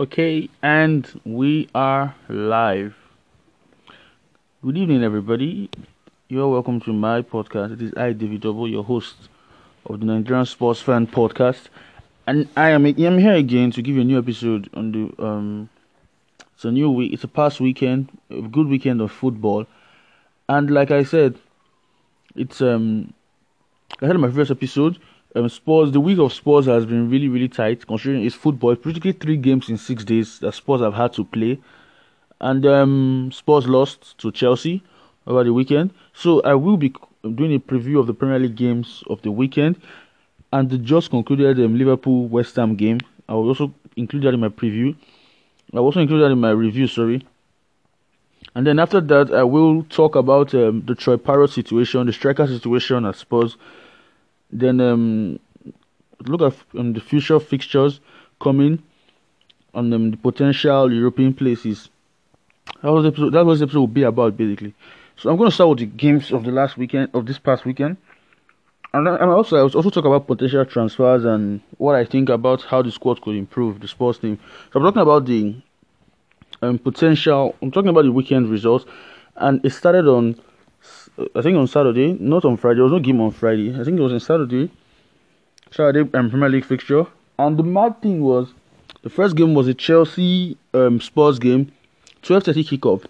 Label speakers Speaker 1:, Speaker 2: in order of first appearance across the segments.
Speaker 1: Okay, and we are live. Good evening, everybody. You're welcome to my podcast. It is I, David Double, your host of the Nigerian Sports Fan Podcast, and I am I'm here again to give you a new episode on the um. It's a new week. It's a past weekend, a good weekend of football, and like I said, it's um. I had my first episode um, Spurs, the week of Spurs has been really, really tight considering it's football. Practically three games in six days that Spurs have had to play, and um, Spurs lost to Chelsea over the weekend. So I will be doing a preview of the Premier League games of the weekend, and the just concluded um, Liverpool West Ham game. I will also include that in my preview. I also include that in my review. Sorry. And then after that, I will talk about um, the Troy Parrott situation, the striker situation at Spurs then um, look at um, the future fixtures coming on um, the potential European places. That was episode. That was the episode will be about basically. So I'm going to start with the games of the last weekend of this past weekend, and and also I will also talk about potential transfers and what I think about how the squad could improve the sports team. So I'm talking about the um, potential. I'm talking about the weekend results, and it started on I think on Saturday, not on Friday. There was no game on Friday. I think it was on Saturday. Saturday um, Premier League fixture. And the mad thing was, the first game was a Chelsea um, Spurs game, 12:30 kickoff.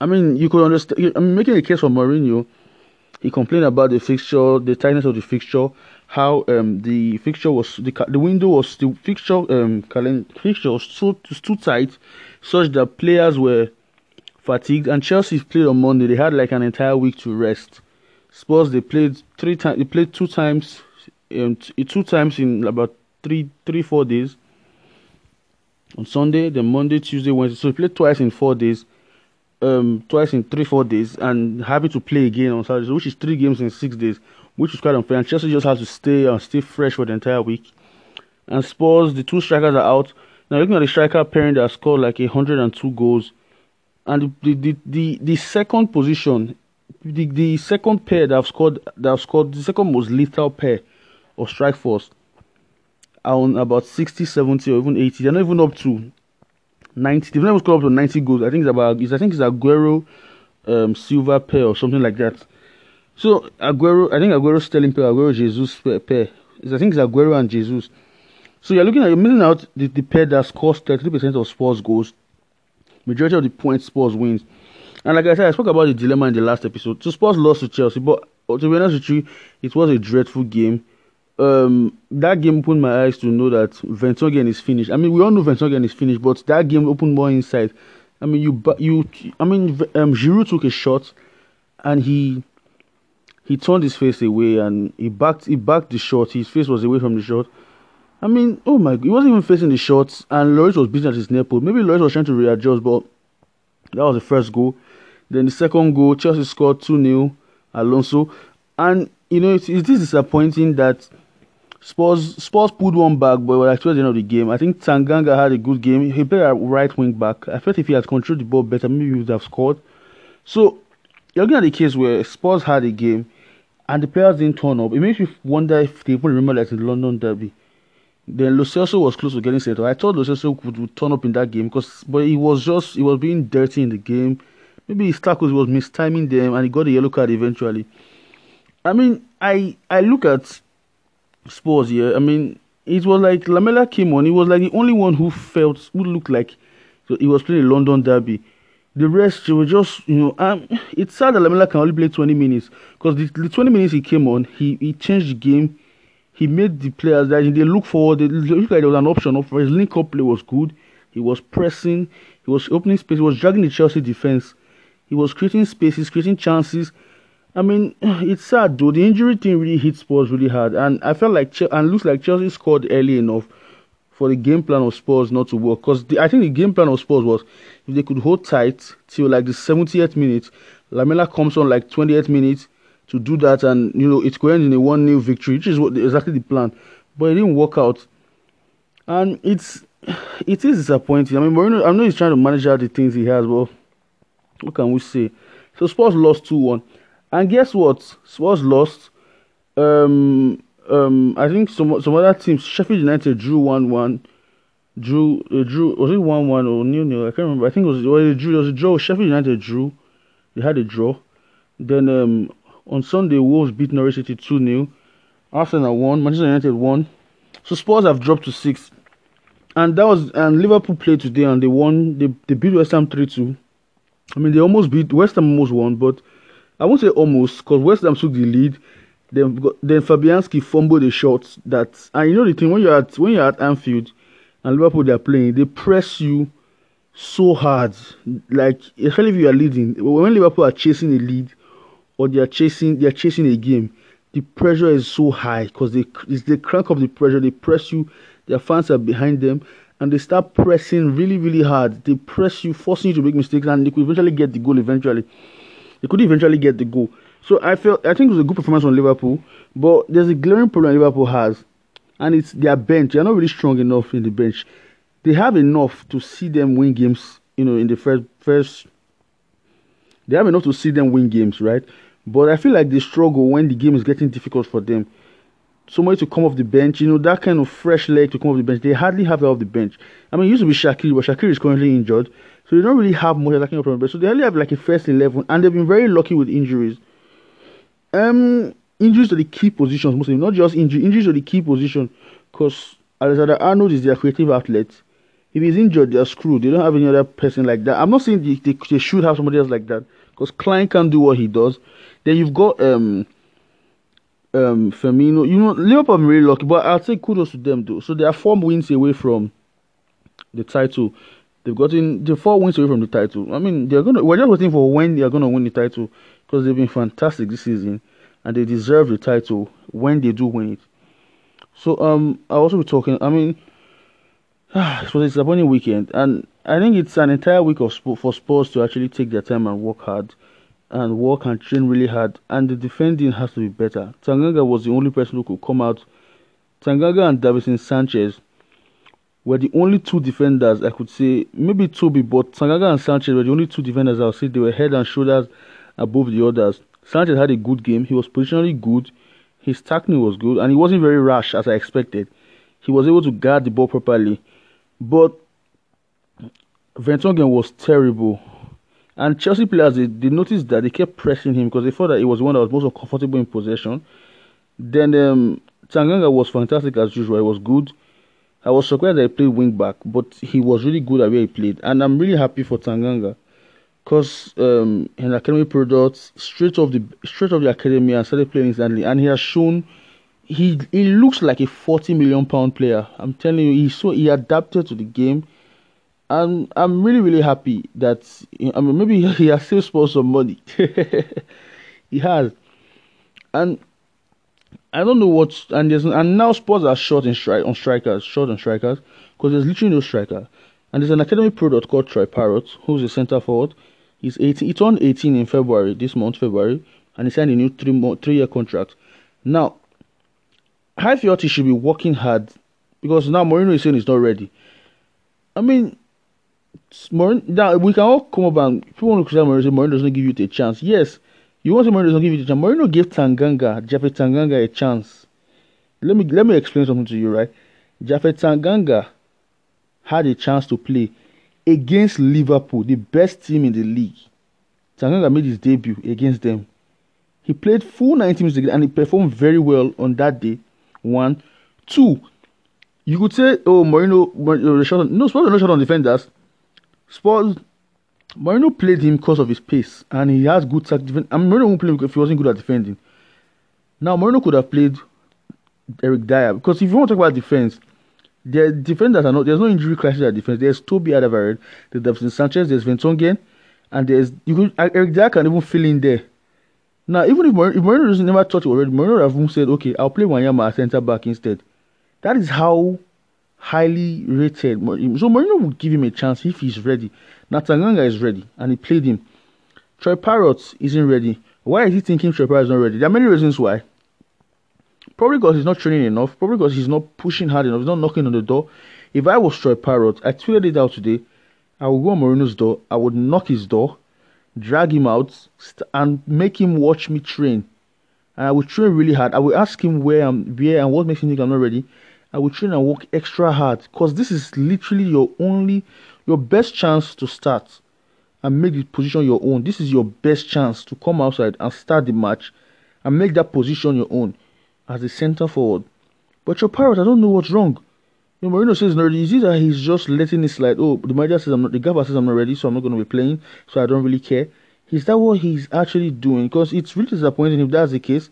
Speaker 1: I mean, you could understand. I'm making a case for Mourinho. He complained about the fixture, the tightness of the fixture, how um, the fixture was the the window was the fixture um calendar fixture was too, too tight, such that players were fatigued, and Chelsea played on Monday. They had like an entire week to rest. Spurs they played three times. They played two times, um, two times in about three, three, four days. On Sunday, then Monday, Tuesday, Wednesday. So they played twice in four days. Um, twice in three, four days, and having to play again on Saturday, which is three games in six days, which is quite unfair. And Chelsea just has to stay and stay fresh for the entire week. And Spurs, the two strikers are out. Now looking at the striker pairing that scored like 102 goals and the the the, the second position, the, the second pair that have scored that have scored the second most lethal pair of strike force are on about 60, 70 or even 80. They're not even up to 90. They've never scored up to 90 goals. I think it's about it's, I think it's Aguero um, silver pair or something like that. So Aguero, I think Aguero Sterling pair, Aguero Jesus pair. I think it's Aguero and Jesus. So you're looking at you're missing out the, the pair that scores 33% of Spurs goals Majority of the points Spurs wins. And like I said, I spoke about the dilemma in the last episode. So Spurs lost to Chelsea, but to be honest with you, it was a dreadful game. Um, that game opened my eyes to know that Vertonghen is finished. I mean, we all know Vertonghen is finished, but that game opened more insight. I mean, you, you, I mean, um, Giroud took a shot, and he, he turned his face away, and he backed, he backed the shot. His face was away from the shot, I mean, oh my, he wasn't even facing the shots, and Lloris was beating at his nipple. Maybe Lloris was trying to readjust, but that was the first goal. Then the second goal, Chelsea scored 2 0, Alonso. And, you know, it's, it's disappointing that Spurs Spurs pulled one back, but was actually the end of the game. I think Tanganga had a good game. He played a right wing back. I felt if he had controlled the ball better, maybe he would have scored. So, you're looking at the case where Spurs had a game and the players didn't turn up. It makes me wonder if they even remember that in London Derby. Then Lo Celso was close to getting set. I thought Lo Celso would, turn up in that game because, but he was just he was being dirty in the game. Maybe his tackles was mistiming them, and he got a yellow card eventually. I mean, I I look at Spurs here. I mean, it was like Lamela came on. He was like the only one who felt who looked like he was playing a London derby. The rest, were just, you know, um, it's sad that Lamela can only play 20 minutes because the, the 20 minutes he came on, he, he changed the game he made the players that they look forward. They look like there was an option. Of his link up play was good. He was pressing. He was opening space. He was dragging the Chelsea defense. He was creating spaces, creating chances. I mean, it's sad though. The injury thing really hit Spurs really hard, and I felt like and looks like Chelsea scored early enough for the game plan of Spurs not to work. Because I think the game plan of Spurs was if they could hold tight till like the 70th minute, Lamela comes on like 28th minute to do that, and you know it's going in a one nil victory, which is what exactly the plan. But it didn't work out, and it's it is disappointing. I mean, Mourinho, I know he's trying to manage all the things he has, but what can we say? So Spurs lost two one, and guess what? Spurs lost. Um, um, I think some some other teams, Sheffield United drew one one. drew. They drew. Was it one one or nil nil? I can't remember. I think it was. Well, they drew. There was a draw. Sheffield United drew. They had a draw. Then um, on Sunday, Wolves beat Norwich City two 0 Arsenal won. Manchester United won. So Spurs have dropped to six. And that was and Liverpool played today and they won. They they beat West Ham three two. I mean they almost beat West Ham almost won, but I won't say almost because West Ham took the lead. Then then Fabianski fumbled a shot that and you know the thing when you're at when you're at Anfield and Liverpool they're playing, they press you so hard. Like especially if you are leading. When Liverpool are chasing a lead or they are chasing they are chasing a game, the pressure is so high because they they crank up the pressure, they press you, their fans are behind them, and they start pressing really, really hard. They press you, forcing you to make mistakes, and they could eventually get the goal eventually. They could eventually get the goal. So I felt I think it was a good performance on Liverpool, but there's a glaring problem Liverpool has, and it's their bench. They're not really strong enough in the bench. They have enough to see them win games, you know, in the first first. They have enough to see them win games, right? But I feel like they struggle when the game is getting difficult for them. Somebody to come off the bench, you know, that kind of fresh leg to come off the bench. They hardly have that off the bench. I mean, it used to be Shaqiri, but Shaqiri is currently injured. So they don't really have much attacking from the bench. So they only have like a first 11, and they've been very lucky with injuries. Um, Injuries to the key positions, mostly, not just injury, injuries to the key position. Because Alexander Arnold is their creative outlet. If he's injured, they're screwed. They don't have any other person like that. I'm not saying they, they, they should have somebody else like that. Because Klein can do what he does. Then you've got um um Firmino. You know, Liverpool are really lucky, but I'll say kudos to them though. So they are four wins away from the title. They've gotten the four wins away from the title. I mean, they're gonna. We're just waiting for when they are gonna win the title because they've been fantastic this season and they deserve the title when they do win it. So um, I also be talking. I mean, it was a disappointing weekend, and I think it's an entire week of sport for sports to actually take their time and work hard and work and train really hard. And the defending has to be better. Tanganga was the only person who could come out. Tanganga and Davinson Sanchez were the only two defenders I could say, maybe Toby, but Tanganga and Sanchez were the only two defenders I would say they were head and shoulders above the others. Sanchez had a good game. He was positionally good. His tackling was good, and he wasn't very rash as I expected. He was able to guard the ball properly, but Vertonghen was terrible. And Chelsea players, they, they noticed that they kept pressing him because they thought that he was the one that was most comfortable in possession. Then um, Tanganga was fantastic as usual. He was good. I was surprised that he played wing back, but he was really good at where he played. And I'm really happy for Tanganga because um, an academy product straight off the straight off the academy and started playing instantly. And he has shown he he looks like a 40 million pound player. I'm telling you, he so he adapted to the game and I'm really really happy that I mean maybe he has still spent some money. he has, and I don't know what and there's and now Spurs are short in strike on strikers, short on strikers because there's literally no striker. And there's an academy product called Troy Parrott, who's a centre forward. He's 18. He turned 18 in February this month, February, and he signed a new three three year contract. Now, he should be working hard because now Mourinho is saying he's not ready. I mean, Mourinho, now we can all come up and people want to criticize Mourinho, Mourinho doesn't give you a chance. Yes, you want to say Mourinho doesn't give you a chance. Mourinho gave Tanganga, Japhet Tanganga a chance. Let me let me explain something to you, right? Japhet Tanganga had a chance to play against Liverpool, the best team in the league. Tanganga made his debut against them. He played full 90 minutes and he performed very well on that day. One, two. You could say, oh, Mourinho, Mourinho no, Spurs are not shot on defenders. Spurs, Mourinho played him because of his pace, and he has good tactics. I mean, Mourinho won't play if he wasn't good at defending. Now, Mourinho could have played Eric Dier because if you want to talk about defense, the defenders are not. There's no injury crisis at defense. There's Toby Alderweireld, there's Sanchez, there's Vertonghen, and there's you could uh, Eric Dier can even fill in there. Now, even if Mourinho, if doesn't never thought it already, Mourinho would have said, okay, I'll play Wanyama as centre back instead. That is how highly rated. So Mourinho would give him a chance if he's ready. Natanganga is ready, and he played him. Troy Parrott isn't ready. Why is he thinking Troy Parrott is not ready? There are many reasons why. Probably because he's not training enough. Probably because he's not pushing hard enough. He's not knocking on the door. If I was Troy Parrott, I tweeted it out today. I would go on Mourinho's door. I would knock his door, drag him out, and make him watch me train. And I would train really hard. I would ask him where I'm, where and what makes him think I'm not ready I will train and work extra hard because this is literally your only, your best chance to start and make the position your own. This is your best chance to come outside and start the match and make that position your own as a centre forward. But your pirate, I don't know what's wrong. You know, Mourinho says not. Is it that he's just letting it slide? Oh, the manager says I'm not. The gaffer says I'm not ready, so I'm not going to be playing. So I don't really care. Is that what he's actually doing? Because it's really disappointing if that's the case.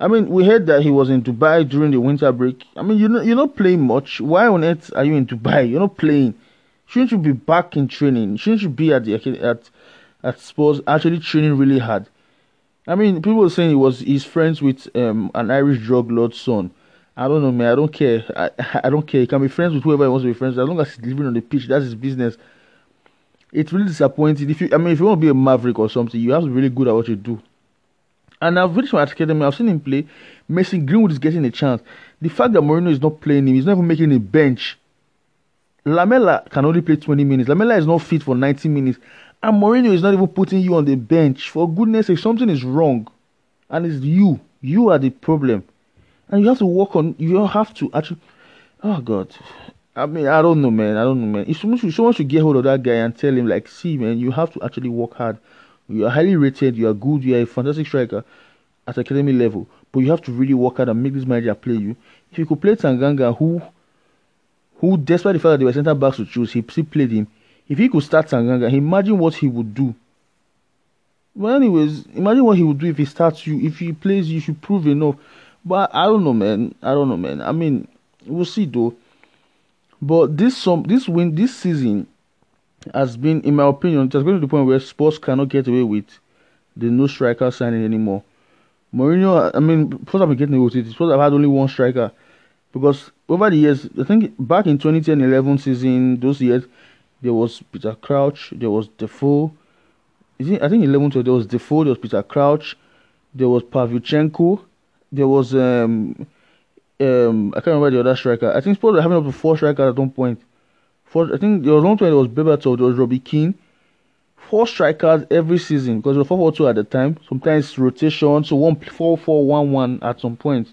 Speaker 1: I mean, we heard that he was in Dubai during the winter break. I mean, you're not, you're not playing much. Why on earth are you in Dubai? You're not playing. Shouldn't you be back in training? Shouldn't you be at the at at Spurs actually training really hard? I mean, people were saying he was he's friends with um, an Irish drug lord's son. I don't know, man. I don't care. I, I don't care. He can be friends with whoever he wants to be friends with. As long as he's living on the pitch, that's his business. It's really disappointing. If you, I mean, if you want to be a maverick or something, you have to be really good at what you do. And I've reached my academy. I've seen him play. Mason Greenwood is getting a chance. The fact that Mourinho is not playing him, he's not even making a bench. Lamela can only play 20 minutes. Lamela is not fit for 90 minutes. And Mourinho is not even putting you on the bench. For goodness sake, something is wrong. And it's you. You are the problem and you have to work on. You have to actually. Oh God, I mean, I don't know, man. I don't know, man. If someone should, someone should get hold of that guy and tell him, like, see, man, you have to actually work hard. You are highly rated. You are good. You are a fantastic striker at academy level, but you have to really work hard and make this manager play you. If you could play Tanganga, who, who, despite the fact that they were centre backs to choose, he still played him. If he could start Tanganga, imagine what he would do. Well, anyways, imagine what he would do if he starts you. If he plays you, should prove enough. But I don't know, man. I don't know, man. I mean, we'll see though. But this some this win this season has been, in my opinion, just going to the point where Spurs cannot get away with the no striker signing anymore. Mourinho, I mean, first I've been getting away with it. Suppose I've had only one striker because over the years, I think back in 2010-11 season, those years, there was Peter Crouch, there was Defoe. Is it, I think 11 12, there was Defoe, there was Peter Crouch, there was Pavlyuchenko, there was um um I can't remember the other striker. I think Spurs were having up to four strikers at one point. I think there was one point there was Berbatov, there was Robbie Keane. Four strikers every season because it was four four two at the time. Sometimes rotation, so one four four one one at some point.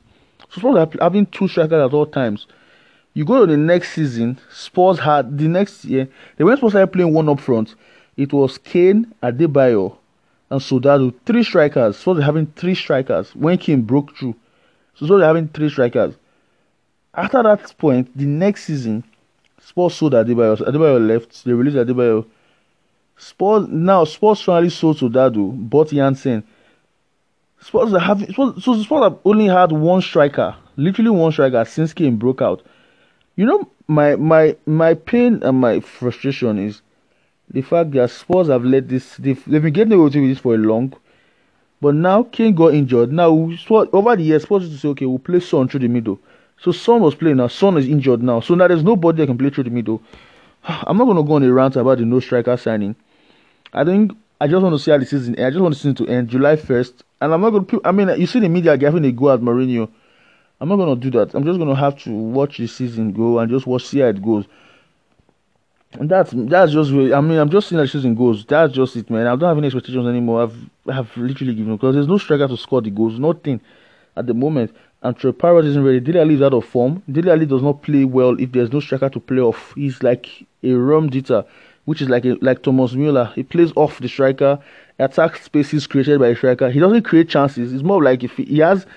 Speaker 1: So Spurs having two strikers at all times. You go to the next season, Spurs had the next year they weren't supposed to playing one up front. It was Kane, Adebayor, and Soldado, three strikers. So they're having three strikers when Kane broke through. So, they're having three strikers. After that point, the next season, Spurs sold Adebayor. Adebayor left. They released Adebayor. Spurs now Spurs finally sold Soldado, bought Janssen. Spurs are having so Spurs have only had one striker, literally one striker since Kane broke out. You know, my my my pain and my frustration is the fact that Spurs have let this they've, they've been getting away with this for a long but now Kane got injured. Now Spurs, over the years Spurs used to say okay we'll play Son through the middle. So Son was playing now, Son is injured now. So now there's nobody that can play through the middle. I'm not gonna go on a rant about the no striker signing. I think I just want to see how the season I just want the season to end July first. And I'm not gonna I mean you see the media giving a go at Mourinho. I'm not gonna do that. I'm just gonna have to watch the season go and just watch see how it goes. And that's that's just I mean I'm just seeing that shooting goals. That's just it, man. I don't have any expectations anymore. I've I've literally given up because there's no striker to score the goals. Nothing at the moment. And Parrott isn't ready. Dele Alli is out of form. Dele Alli does not play well if there's no striker to play off. He's like a Raumdeuter, which is like a, like Thomas Muller. He plays off the striker, attacks spaces created by the striker. He doesn't create chances. It's more like if he, he has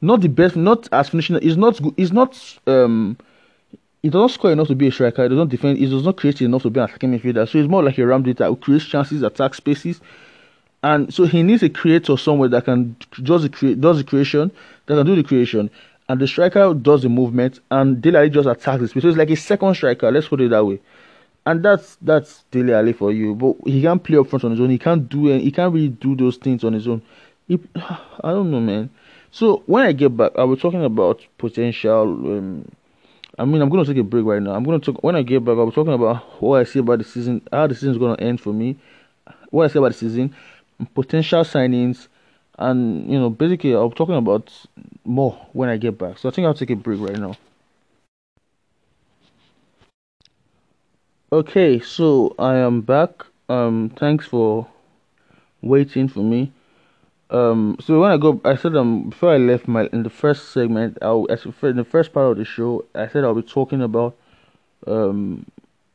Speaker 1: not the best, not as finishing. He's not. Good. He's not. Um, he does not score enough to be a striker. He does not defend. He does not create enough to be an attacking midfielder. So it's more like a ram who creates chances, attack spaces, and so he needs a creator somewhere that can does the create does the creation, that can do the creation, and the striker does the movement, and Dele just attacks the space. So it's like a second striker. Let's put it that way. And that's that's Dele for you. But he can't play up front on his own. He can't do any, he can't really do those things on his own. He, I don't know, man. So when I get back, I was talking about potential. Um, I mean, I'm going to take a break right now. I'm going to talk when I get back. I was talking about what I see about the season, how the season is going to end for me, what I see about the season, potential signings, and you know, basically, I'll be talking about more when I get back. So I think I'll take a break right now. Okay, so I am back. Um, thanks for waiting for me. Um, so when I go, I said um before I left my in the first segment, I in the first part of the show, I said I'll be talking about um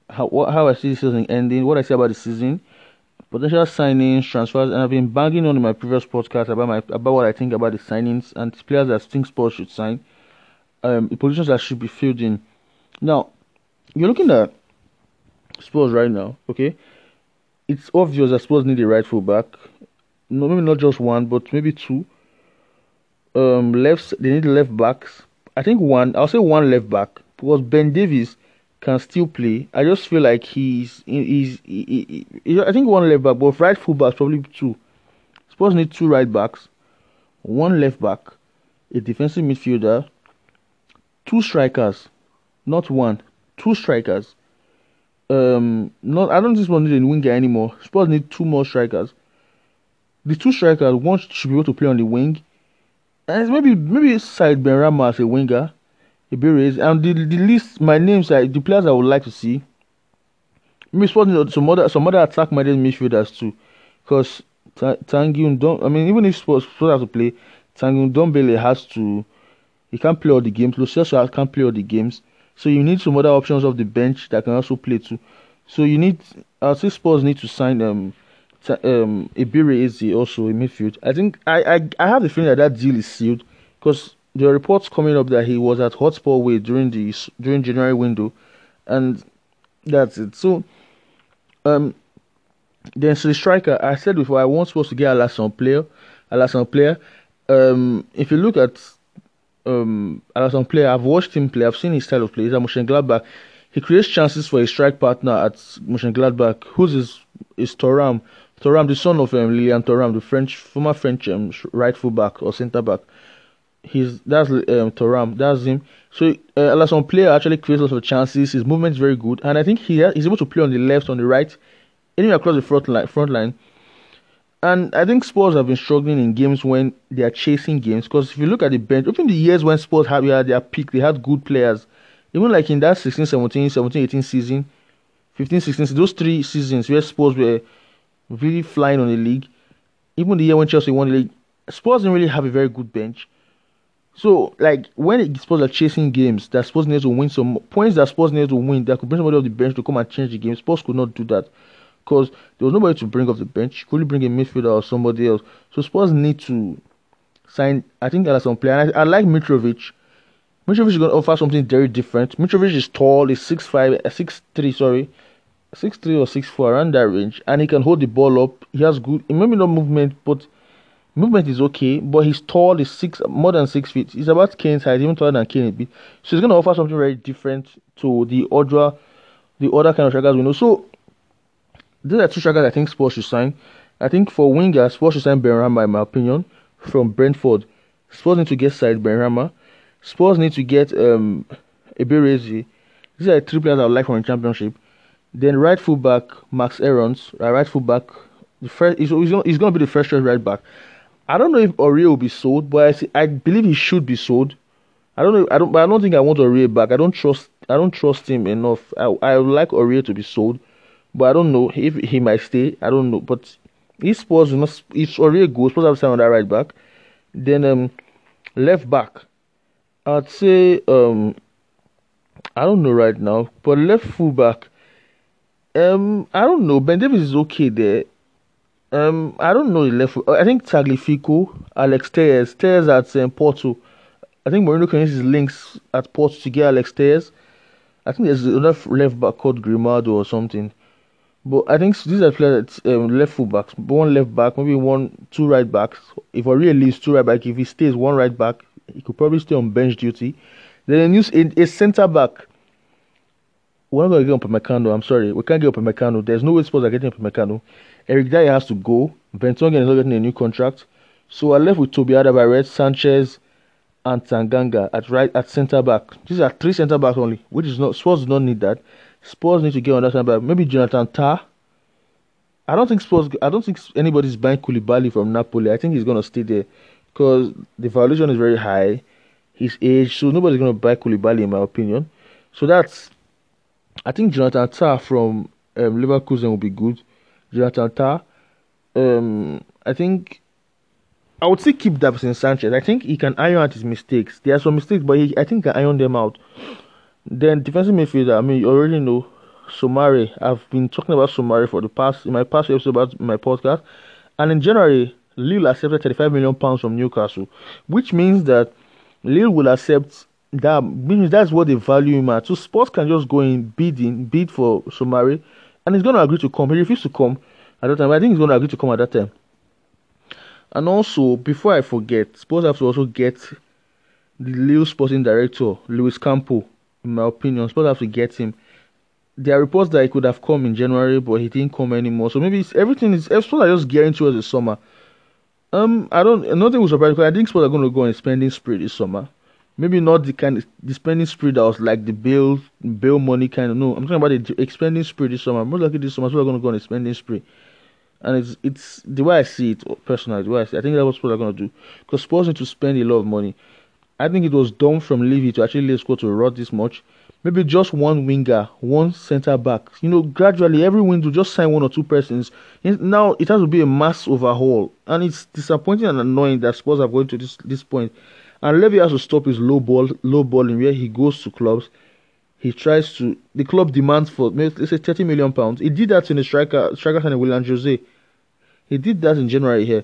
Speaker 1: how what, how I see the season ending, what I say about the season, potential signings, transfers, and I've been banging on in my previous podcast about my about what I think about the signings and players that I think Spurs should sign, um, the positions that should be filled in. Now, you're looking at Spurs right now, okay? It's obvious that Spurs need a right full back. No, maybe not just one, but maybe two. Um, left they need left backs. I think one. I'll say one left back because Ben Davies can still play. I just feel like he's he's he, he, he, I think one left back, but right full backs probably two. Spurs need two right backs, one left back, a defensive midfielder, two strikers, not one, two strikers. Um, not I don't think Spurs need a winger anymore. Spurs need two more strikers. The two strikers, one should be able to play on the wing, and maybe maybe Said Benrahma as a winger Iberi's and the the list my names are the players I would like to see. Maybe some other some other attack minded midfielders too, because Tanguy don't I mean even if Spurs have to play, Tanguy Ndombele has to he can't play all the games. Celso can't play all the games, so you need some other options off the bench that can also play too. So you need I say Spurs need to sign um um Ebere Eze also in midfield. I think I, I I have the feeling that that deal is sealed because there are reports coming up that he was at Hotspur Way during the during January window, and that's it. So, um, then so the striker, I said before, I wasn't supposed to get Alassane Plea, Alassane Plea. Um, if you look at um Alassane Plea, I've watched him play. I've seen his style of play. He's at Mönchengladbach. He creates chances for his strike partner at Mönchengladbach, who's his is Thuram. Thuram, the son of um, Lilian Thuram, the French former French um, right full back or centre back he's that's um, Thuram, that's him. So uh, Alassane Plea actually creates lots of chances. His movement is very good, and I think he has, he's able to play on the left, on the right, anywhere across the front line. Front line. And I think Spurs have been struggling in games when they are chasing games. Because if you look at the bench, even the years when Spurs had their peak, they had good players. Even like in that 16 17, 17 18 season, 15 16, those three seasons where Spurs were really flying on the league. Even the year when Chelsea won the league, Spurs didn't really have a very good bench. So, like when Spurs are chasing games, that Spurs needs to win some points that Spurs needs to win, that could bring somebody off the bench to come and change the game. Spurs could not do that because there was nobody to bring off the bench. You could only bring a midfielder or somebody else. So Spurs need to sign. I think there are some players. I, I like Mitrovic. Mitrovic is going to offer something very different. Mitrovic is tall. He's six five, uh, six three. Sorry, six three or six four around that range, and he can hold the ball up. He has good, maybe not movement, but Movement is okay, but he's tall, he's six more than six feet. He's about Kane's height, even taller than Kane a bit. So he's gonna offer something very different to the other the other kind of strikers we know. So these are two strikers I think Spurs should sign. I think for wingers, Spurs should sign Benrahma in my opinion from Brentford. Spurs need to get Said Benrahma. Spurs need to get um Ebere Eze. These are three players I would like from the championship. Then right full back Max Aarons, right full back the first he's, he's, gonna, he's gonna be the first choice right back. I don't know if Aurier will be sold, but I, see, I believe he should be sold. I don't know. I don't. But I don't think I want Aurier back. I don't trust. I don't trust him enough. I I would like Aurier to be sold, but I don't know if he might stay. I don't know. But if Spurs not, if Aurier goes, Spurs have on that right back. Then um, left back, I'd say um, I don't know right now, but left full back. Um, I don't know. Ben Davies is okay there. Um, I don't know the left. I think Tagliafico, Alex Telles, Telles at um, Porto. I think Mourinho can use his links at Porto to get Alex Telles. I think there's another left back called Grimaldo or something. But I think these are players um, left full backs. One left back, maybe one, two right backs. If Aurier leaves, two right back. If he stays, one right back. He could probably stay on bench duty. Then use a, a centre back. We're not going to get Upamecano. I'm sorry. We can't get Upamecano. There's no way Spurs are getting Upamecano. Eric Dier has to go. Vertonghen is not getting a new contract. So I left with Toby Alderweireld, Sanchez, and Tanganga at right at centre back. These are three centre backs only, which is not Spurs do not need that. Spurs need to get on that centre back. Maybe Jonathan Tah. I don't think Spurs. I don't think anybody's buying Koulibaly from Napoli. I think he's gonna stay there because the valuation is very high. His age, so nobody's gonna buy Koulibaly in my opinion. So that's. I think Jonathan Tah from um, Leverkusen will be good. Jonathan Tah. Um, I think I would say keep Davinson Sanchez. I think he can iron out his mistakes. There are some mistakes, but he, I think he can iron them out. Then defensive midfielder. I mean, you already know Soumare. I've been talking about Soumare for the past in my past episode about my podcast, and in January, Lille accepted 35 million pounds from Newcastle, which means that Lille will accept that. Means that's what they value him at. So sports can just go in bidding, bid for Soumare, and he's going to agree to come. He refused to come at that time. I think he's going to agree to come at that time. And also, before I forget, suppose I have to also get the Lille sporting director, Luis Campo. In my opinion, Suppose I have to get him. There are reports that he could have come in January, but he didn't come anymore. So maybe everything is Spurs I just gearing towards the summer. Um, I don't. Nothing was surprise because I think Spurs are going to go on a spending spree this summer. Maybe not the kind of the spending spree that was like the bill bill money kind of. No, I'm talking about the expending spree this summer. Most likely this summer, Spurs are going to go on a spending spree and it's it's the way I see it oh, personally. The way I, see it, I think that's what Spurs are going to do because Spurs need to spend a lot of money. I think it was dumb from Levy to actually let score to rot this much. Maybe just one winger, one centre back. You know, gradually every window just sign one or two persons. Now it has to be a mass overhaul, and it's disappointing and annoying that Spurs are going to this this point. And Levy has to stop his low ball, low balling where he goes to clubs. He tries to. The club demands for let's say 30 million pounds. He did that in the striker striker signing Willian José he did that in January here.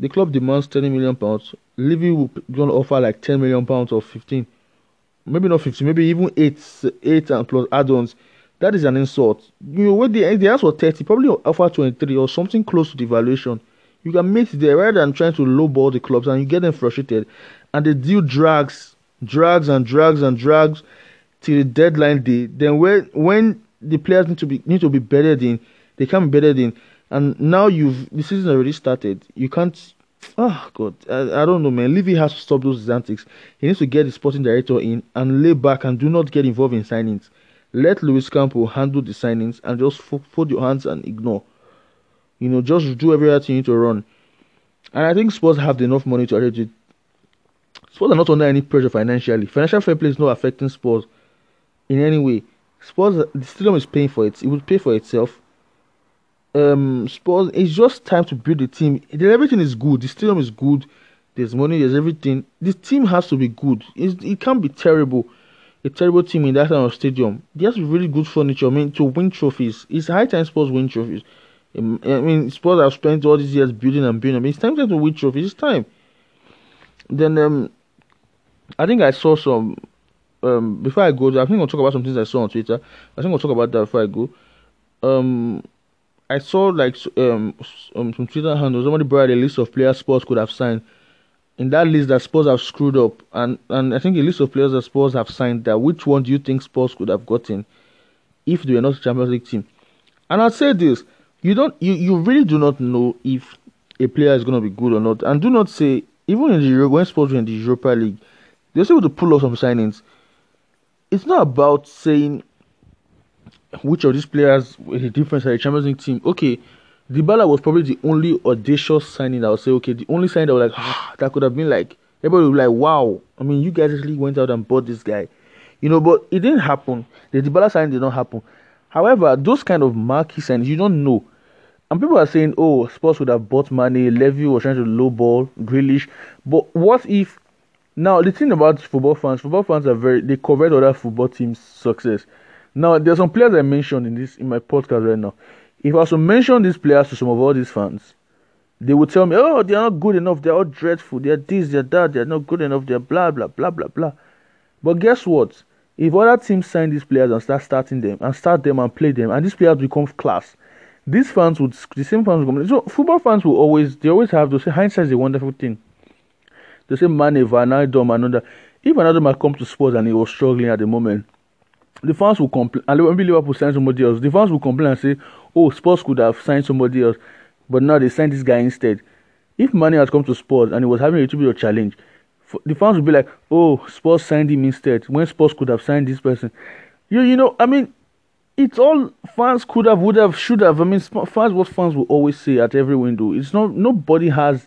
Speaker 1: The club demands 30 million pounds. Levy will to offer like 10 million pounds or 15, maybe not 15, maybe even eight, eight and plus add-ons. That is an insult. You know when they they ask for 30, probably offer 23 or something close to the valuation. You can make it there rather than trying to lowball the clubs and you get them frustrated, and the deal drags, drags and drags and drags till the deadline day. Then when when the players need to be need to be bedded in, they can't be bedded in and now you've the season already started. You can't. Oh God, I, I don't know, man. Levy has to stop those antics. He needs to get the sporting director in and lay back and do not get involved in signings. Let Luis Campo handle the signings and just fold your hands and ignore. You know, just do everything you need to run. And I think Spurs have enough money to actually Spurs are not under any pressure financially. Financial fair play is not affecting sports in any way. Spurs, the stadium is paying for it. It will pay for itself um Spurs, it's just time to build the team. Everything is good. The stadium is good. There's money. There's everything. This team has to be good. It's, it can't be terrible. A terrible team in that kind of stadium. There's really good furniture. I mean, to win trophies. It's high time Spurs win trophies. Um, I mean, Spurs have spent all these years building and building. I mean, it's time to win trophies. It's time. Then um, I think I saw some. Um, before I go, I think I'll talk about some things I saw on Twitter. I think I'll talk about that before I go. Um, I saw like um, um some Twitter handles somebody brought a list of players Sports could have signed. In that list, that Spurs have screwed up, and and I think a list of players that Sports have signed. That which one do you think Sports could have gotten if they were not a Champions League team? And I'll say this: you don't, you you really do not know if a player is going to be good or not, and do not say even in the when Spurs were in the Europa League, they're able to pull off some signings. It's not about saying which of these players with the difference at the Champions League team? Okay, Dybala was probably the only audacious signing I would say, okay, the only signing that was like, ah, that could have been like, everybody would be like, wow. I mean, you guys actually went out and bought this guy. You know, but it didn't happen. The Dybala signing did not happen. However, those kind of marquee signings, you don't know. And people are saying, oh, Spurs would have bought money, Levy was trying to lowball, Grealish. But what if, now the thing about football fans, football fans are very, they covered other football teams' success. Now, there's some players I mentioned in this in my podcast right now. If I was to mention these players to some of all these fans, they would tell me, "Oh, they're not good enough. They're all dreadful. They're this, they're that. They're not good enough. They're blah blah blah blah blah." But guess what? If other teams sign these players and start starting them and start them and play them, and these players become class, these fans would the same fans would come. So football fans will always they always have to say hindsight is a wonderful thing. They say Mane, Van Dom, another. If another might come to sports and he was struggling at the moment, the fans will complain. And maybe Liverpool sign somebody else. The fans will complain and say, "Oh, Spurs could have signed somebody else, but now they signed this guy instead." If Mane has come to Spurs and he was having a little bit of challenge, the fans will be like, "Oh, Spurs signed him instead." When Spurs could have signed this person, you you know, I mean, it's all fans could have, would have, should have. I mean, fans what fans will always say at every window. It's not nobody has,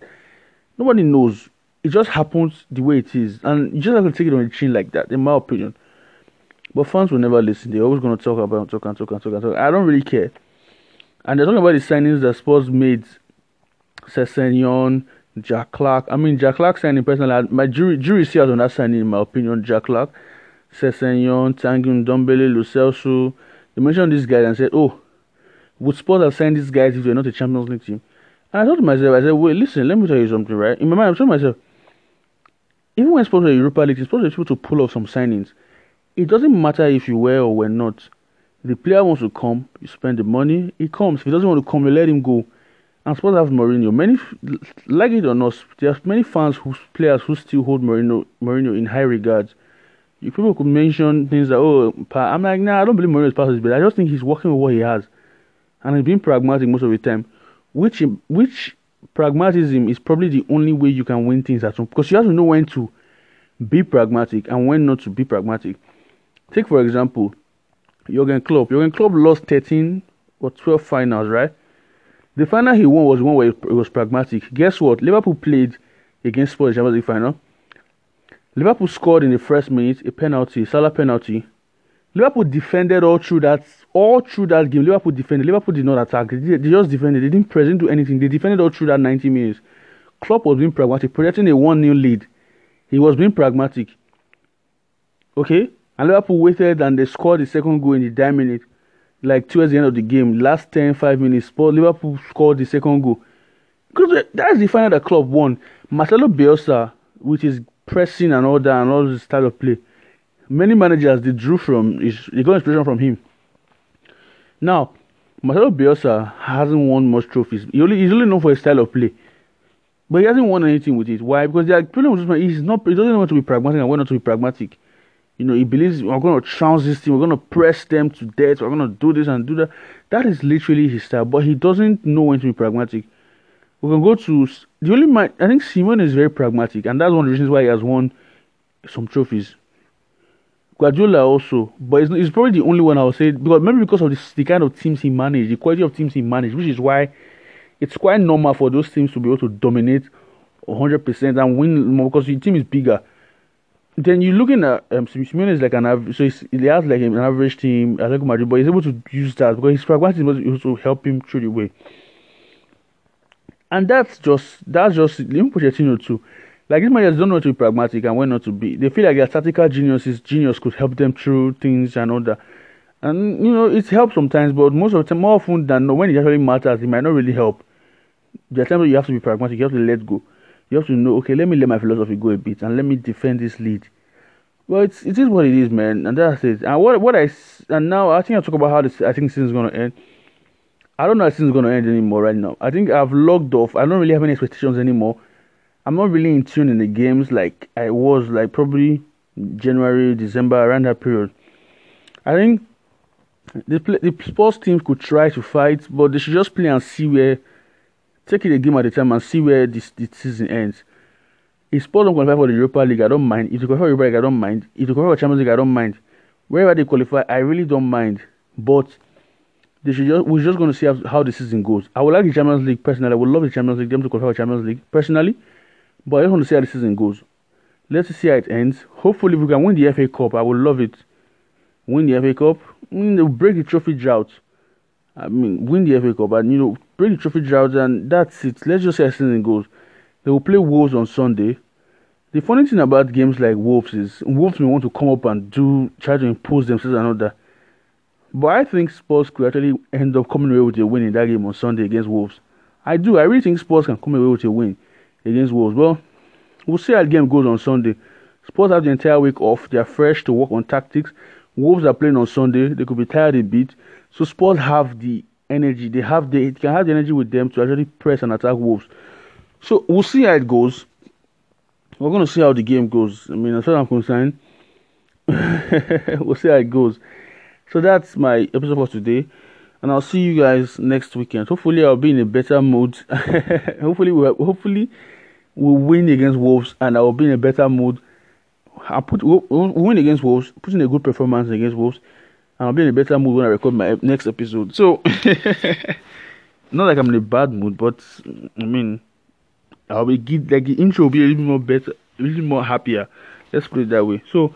Speaker 1: nobody knows. It just happens the way it is, and you just have to take it on the chin like that, in my opinion. But fans will never listen. They're always going to talk about talk and talk and talk and talk. I don't really care. And they're talking about the signings that Spurs made. Sessegnon, Jack Clarke. I mean, Jack Clarke signing personally. My jury jury seals on that signing, in my opinion. Jack Clarke, Sessegnon, Tanguy Ndombele, Lo Celso. They mentioned these guys and said, "Oh, would Spurs have signed these guys if they're not a Champions League team?" And I thought to myself, I said, "Wait, listen, let me tell you something, right?" In my mind, I'm telling myself, even when Spurs are Europa League, Spurs are able to pull off some signings. It doesn't matter if you were or were not. The player wants to come, you spend the money, he comes. If he doesn't want to come, you let him go. And Spurs have Mourinho. Many, like it or not, there are many fans who players who still hold Mourinho, Mourinho in high regards. You people could mention things like, oh, I'm like, nah, I don't believe Mourinho is past his but I just think he's working with what he has, and he's being pragmatic most of the time. Which, which pragmatism is probably the only way you can win things at home because you have to know when to be pragmatic and when not to be pragmatic. Take for example, Jurgen Klopp. Jurgen Klopp lost 13 or 12 finals, right? The final he won was one where it was pragmatic. Guess what? Liverpool played against Spurs in the Champions League final. Liverpool scored in the first minute a penalty, Salah penalty. Liverpool defended all through that all through that game. Liverpool defended. Liverpool did not attack. They, they just defended. They didn't present do anything. They defended all through that 90 minutes. Klopp was being pragmatic, projecting a 1 0 lead. He was being pragmatic. Okay? And Liverpool waited and they scored the second goal in the dying minute like towards the end of the game, last 10, 5 minutes, Liverpool scored the second goal. Because that's the final that Klopp won. Marcelo Bielsa, which is pressing and all that and all this style of play, many managers they drew from, is they got inspiration from him. Now, Marcelo Bielsa hasn't won much trophies. He only, he's only known for his style of play. But he hasn't won anything with it. Why? Because the problem with this he's not, he doesn't want to be pragmatic and want not to be pragmatic. You know, he believes we're going to trounce this team, we're going to press them to death, we're going to do this and do that. That is literally his style, but he doesn't know when to be pragmatic. We can go to the only man. I think Simeone is very pragmatic, and that's one of the reasons why he has won some trophies. Guardiola also, but it's, it's probably the only one I would say because maybe because of the kind of teams he managed, the quality of teams he managed, which is why it's quite normal for those teams to be able to dominate 100% and win more because the team is bigger then you're looking at um, Simeone is like an average, so he has like an average team, Atletico Madrid, but he's able to use that because his pragmatism also help him through the way. And that's just that's just me Pochettino too. Like these managers don't know to be pragmatic and when not to be. They feel like their tactical geniuses, genius could help them through things and all that. And you know it helps sometimes, but most of the time, more often than not, when it actually matters, it might not really help. There are times you have to be pragmatic, you have to let go you have to know, okay, let me let my philosophy go a bit and let me defend this lead. Well, it's it is what it is, man, and that's it. And what what I and now I think I talk about how this I think is gonna end. I don't know how is gonna end anymore right now. I think I've logged off. I don't really have any expectations anymore. I'm not really in tune in the games like I was like probably January, December around that period. I think the the sports teams could try to fight, but they should just play and see where Take it a game at a time and see where this, this season ends. If Spurs don't qualify for the Europa League, I don't mind. If they qualify for Europa League, I don't mind. If they qualify for Champions League, I don't mind. Wherever they qualify, I really don't mind. But they should just we're just going to see how, how the season goes. I would like the Champions League personally. I would love the Champions League them to qualify for Champions League personally. But I just want to see how the season goes. Let's see how it ends. Hopefully, if we can win the FA Cup, I would love it. Win the FA Cup, I mean, they'll break the trophy drought. I mean, win the FA Cup, and you know, break the trophy drought, and that's it. Let's just see how the season goes. They will play Wolves on Sunday. The funny thing about games like Wolves is Wolves may want to come up and do try to impose themselves and all that. But I think Spurs could actually end up coming away with a win in that game on Sunday against Wolves. I do. I really think Spurs can come away with a win against Wolves. Well, we'll see how the game goes on Sunday. Spurs have the entire week off. They are fresh to work on tactics. Wolves are playing on Sunday. They could be tired a bit. So Spurs have the energy. They have the can have the energy with them to actually press and attack Wolves. So we'll see how it goes. We're gonna see how the game goes. I mean, as far as I'm concerned, we'll see how it goes. So that's my episode for today, and I'll see you guys next weekend. Hopefully, I'll be in a better mood. hopefully, we'll, hopefully we'll win against Wolves, and I'll be in a better mood. I'll put we'll, we'll win against Wolves, put in a good performance against Wolves and I'll be in a better mood when I record my next episode. So, not like I'm in a bad mood, but I mean, I'll be like the intro will be a little more better, a little more happier. Let's put it that way. So,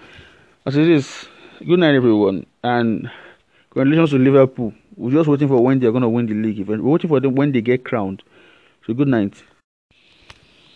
Speaker 1: as it is, good night, everyone, and congratulations to Liverpool. We're just waiting for when they're gonna win the league. We're waiting for them when they get crowned. So, good night.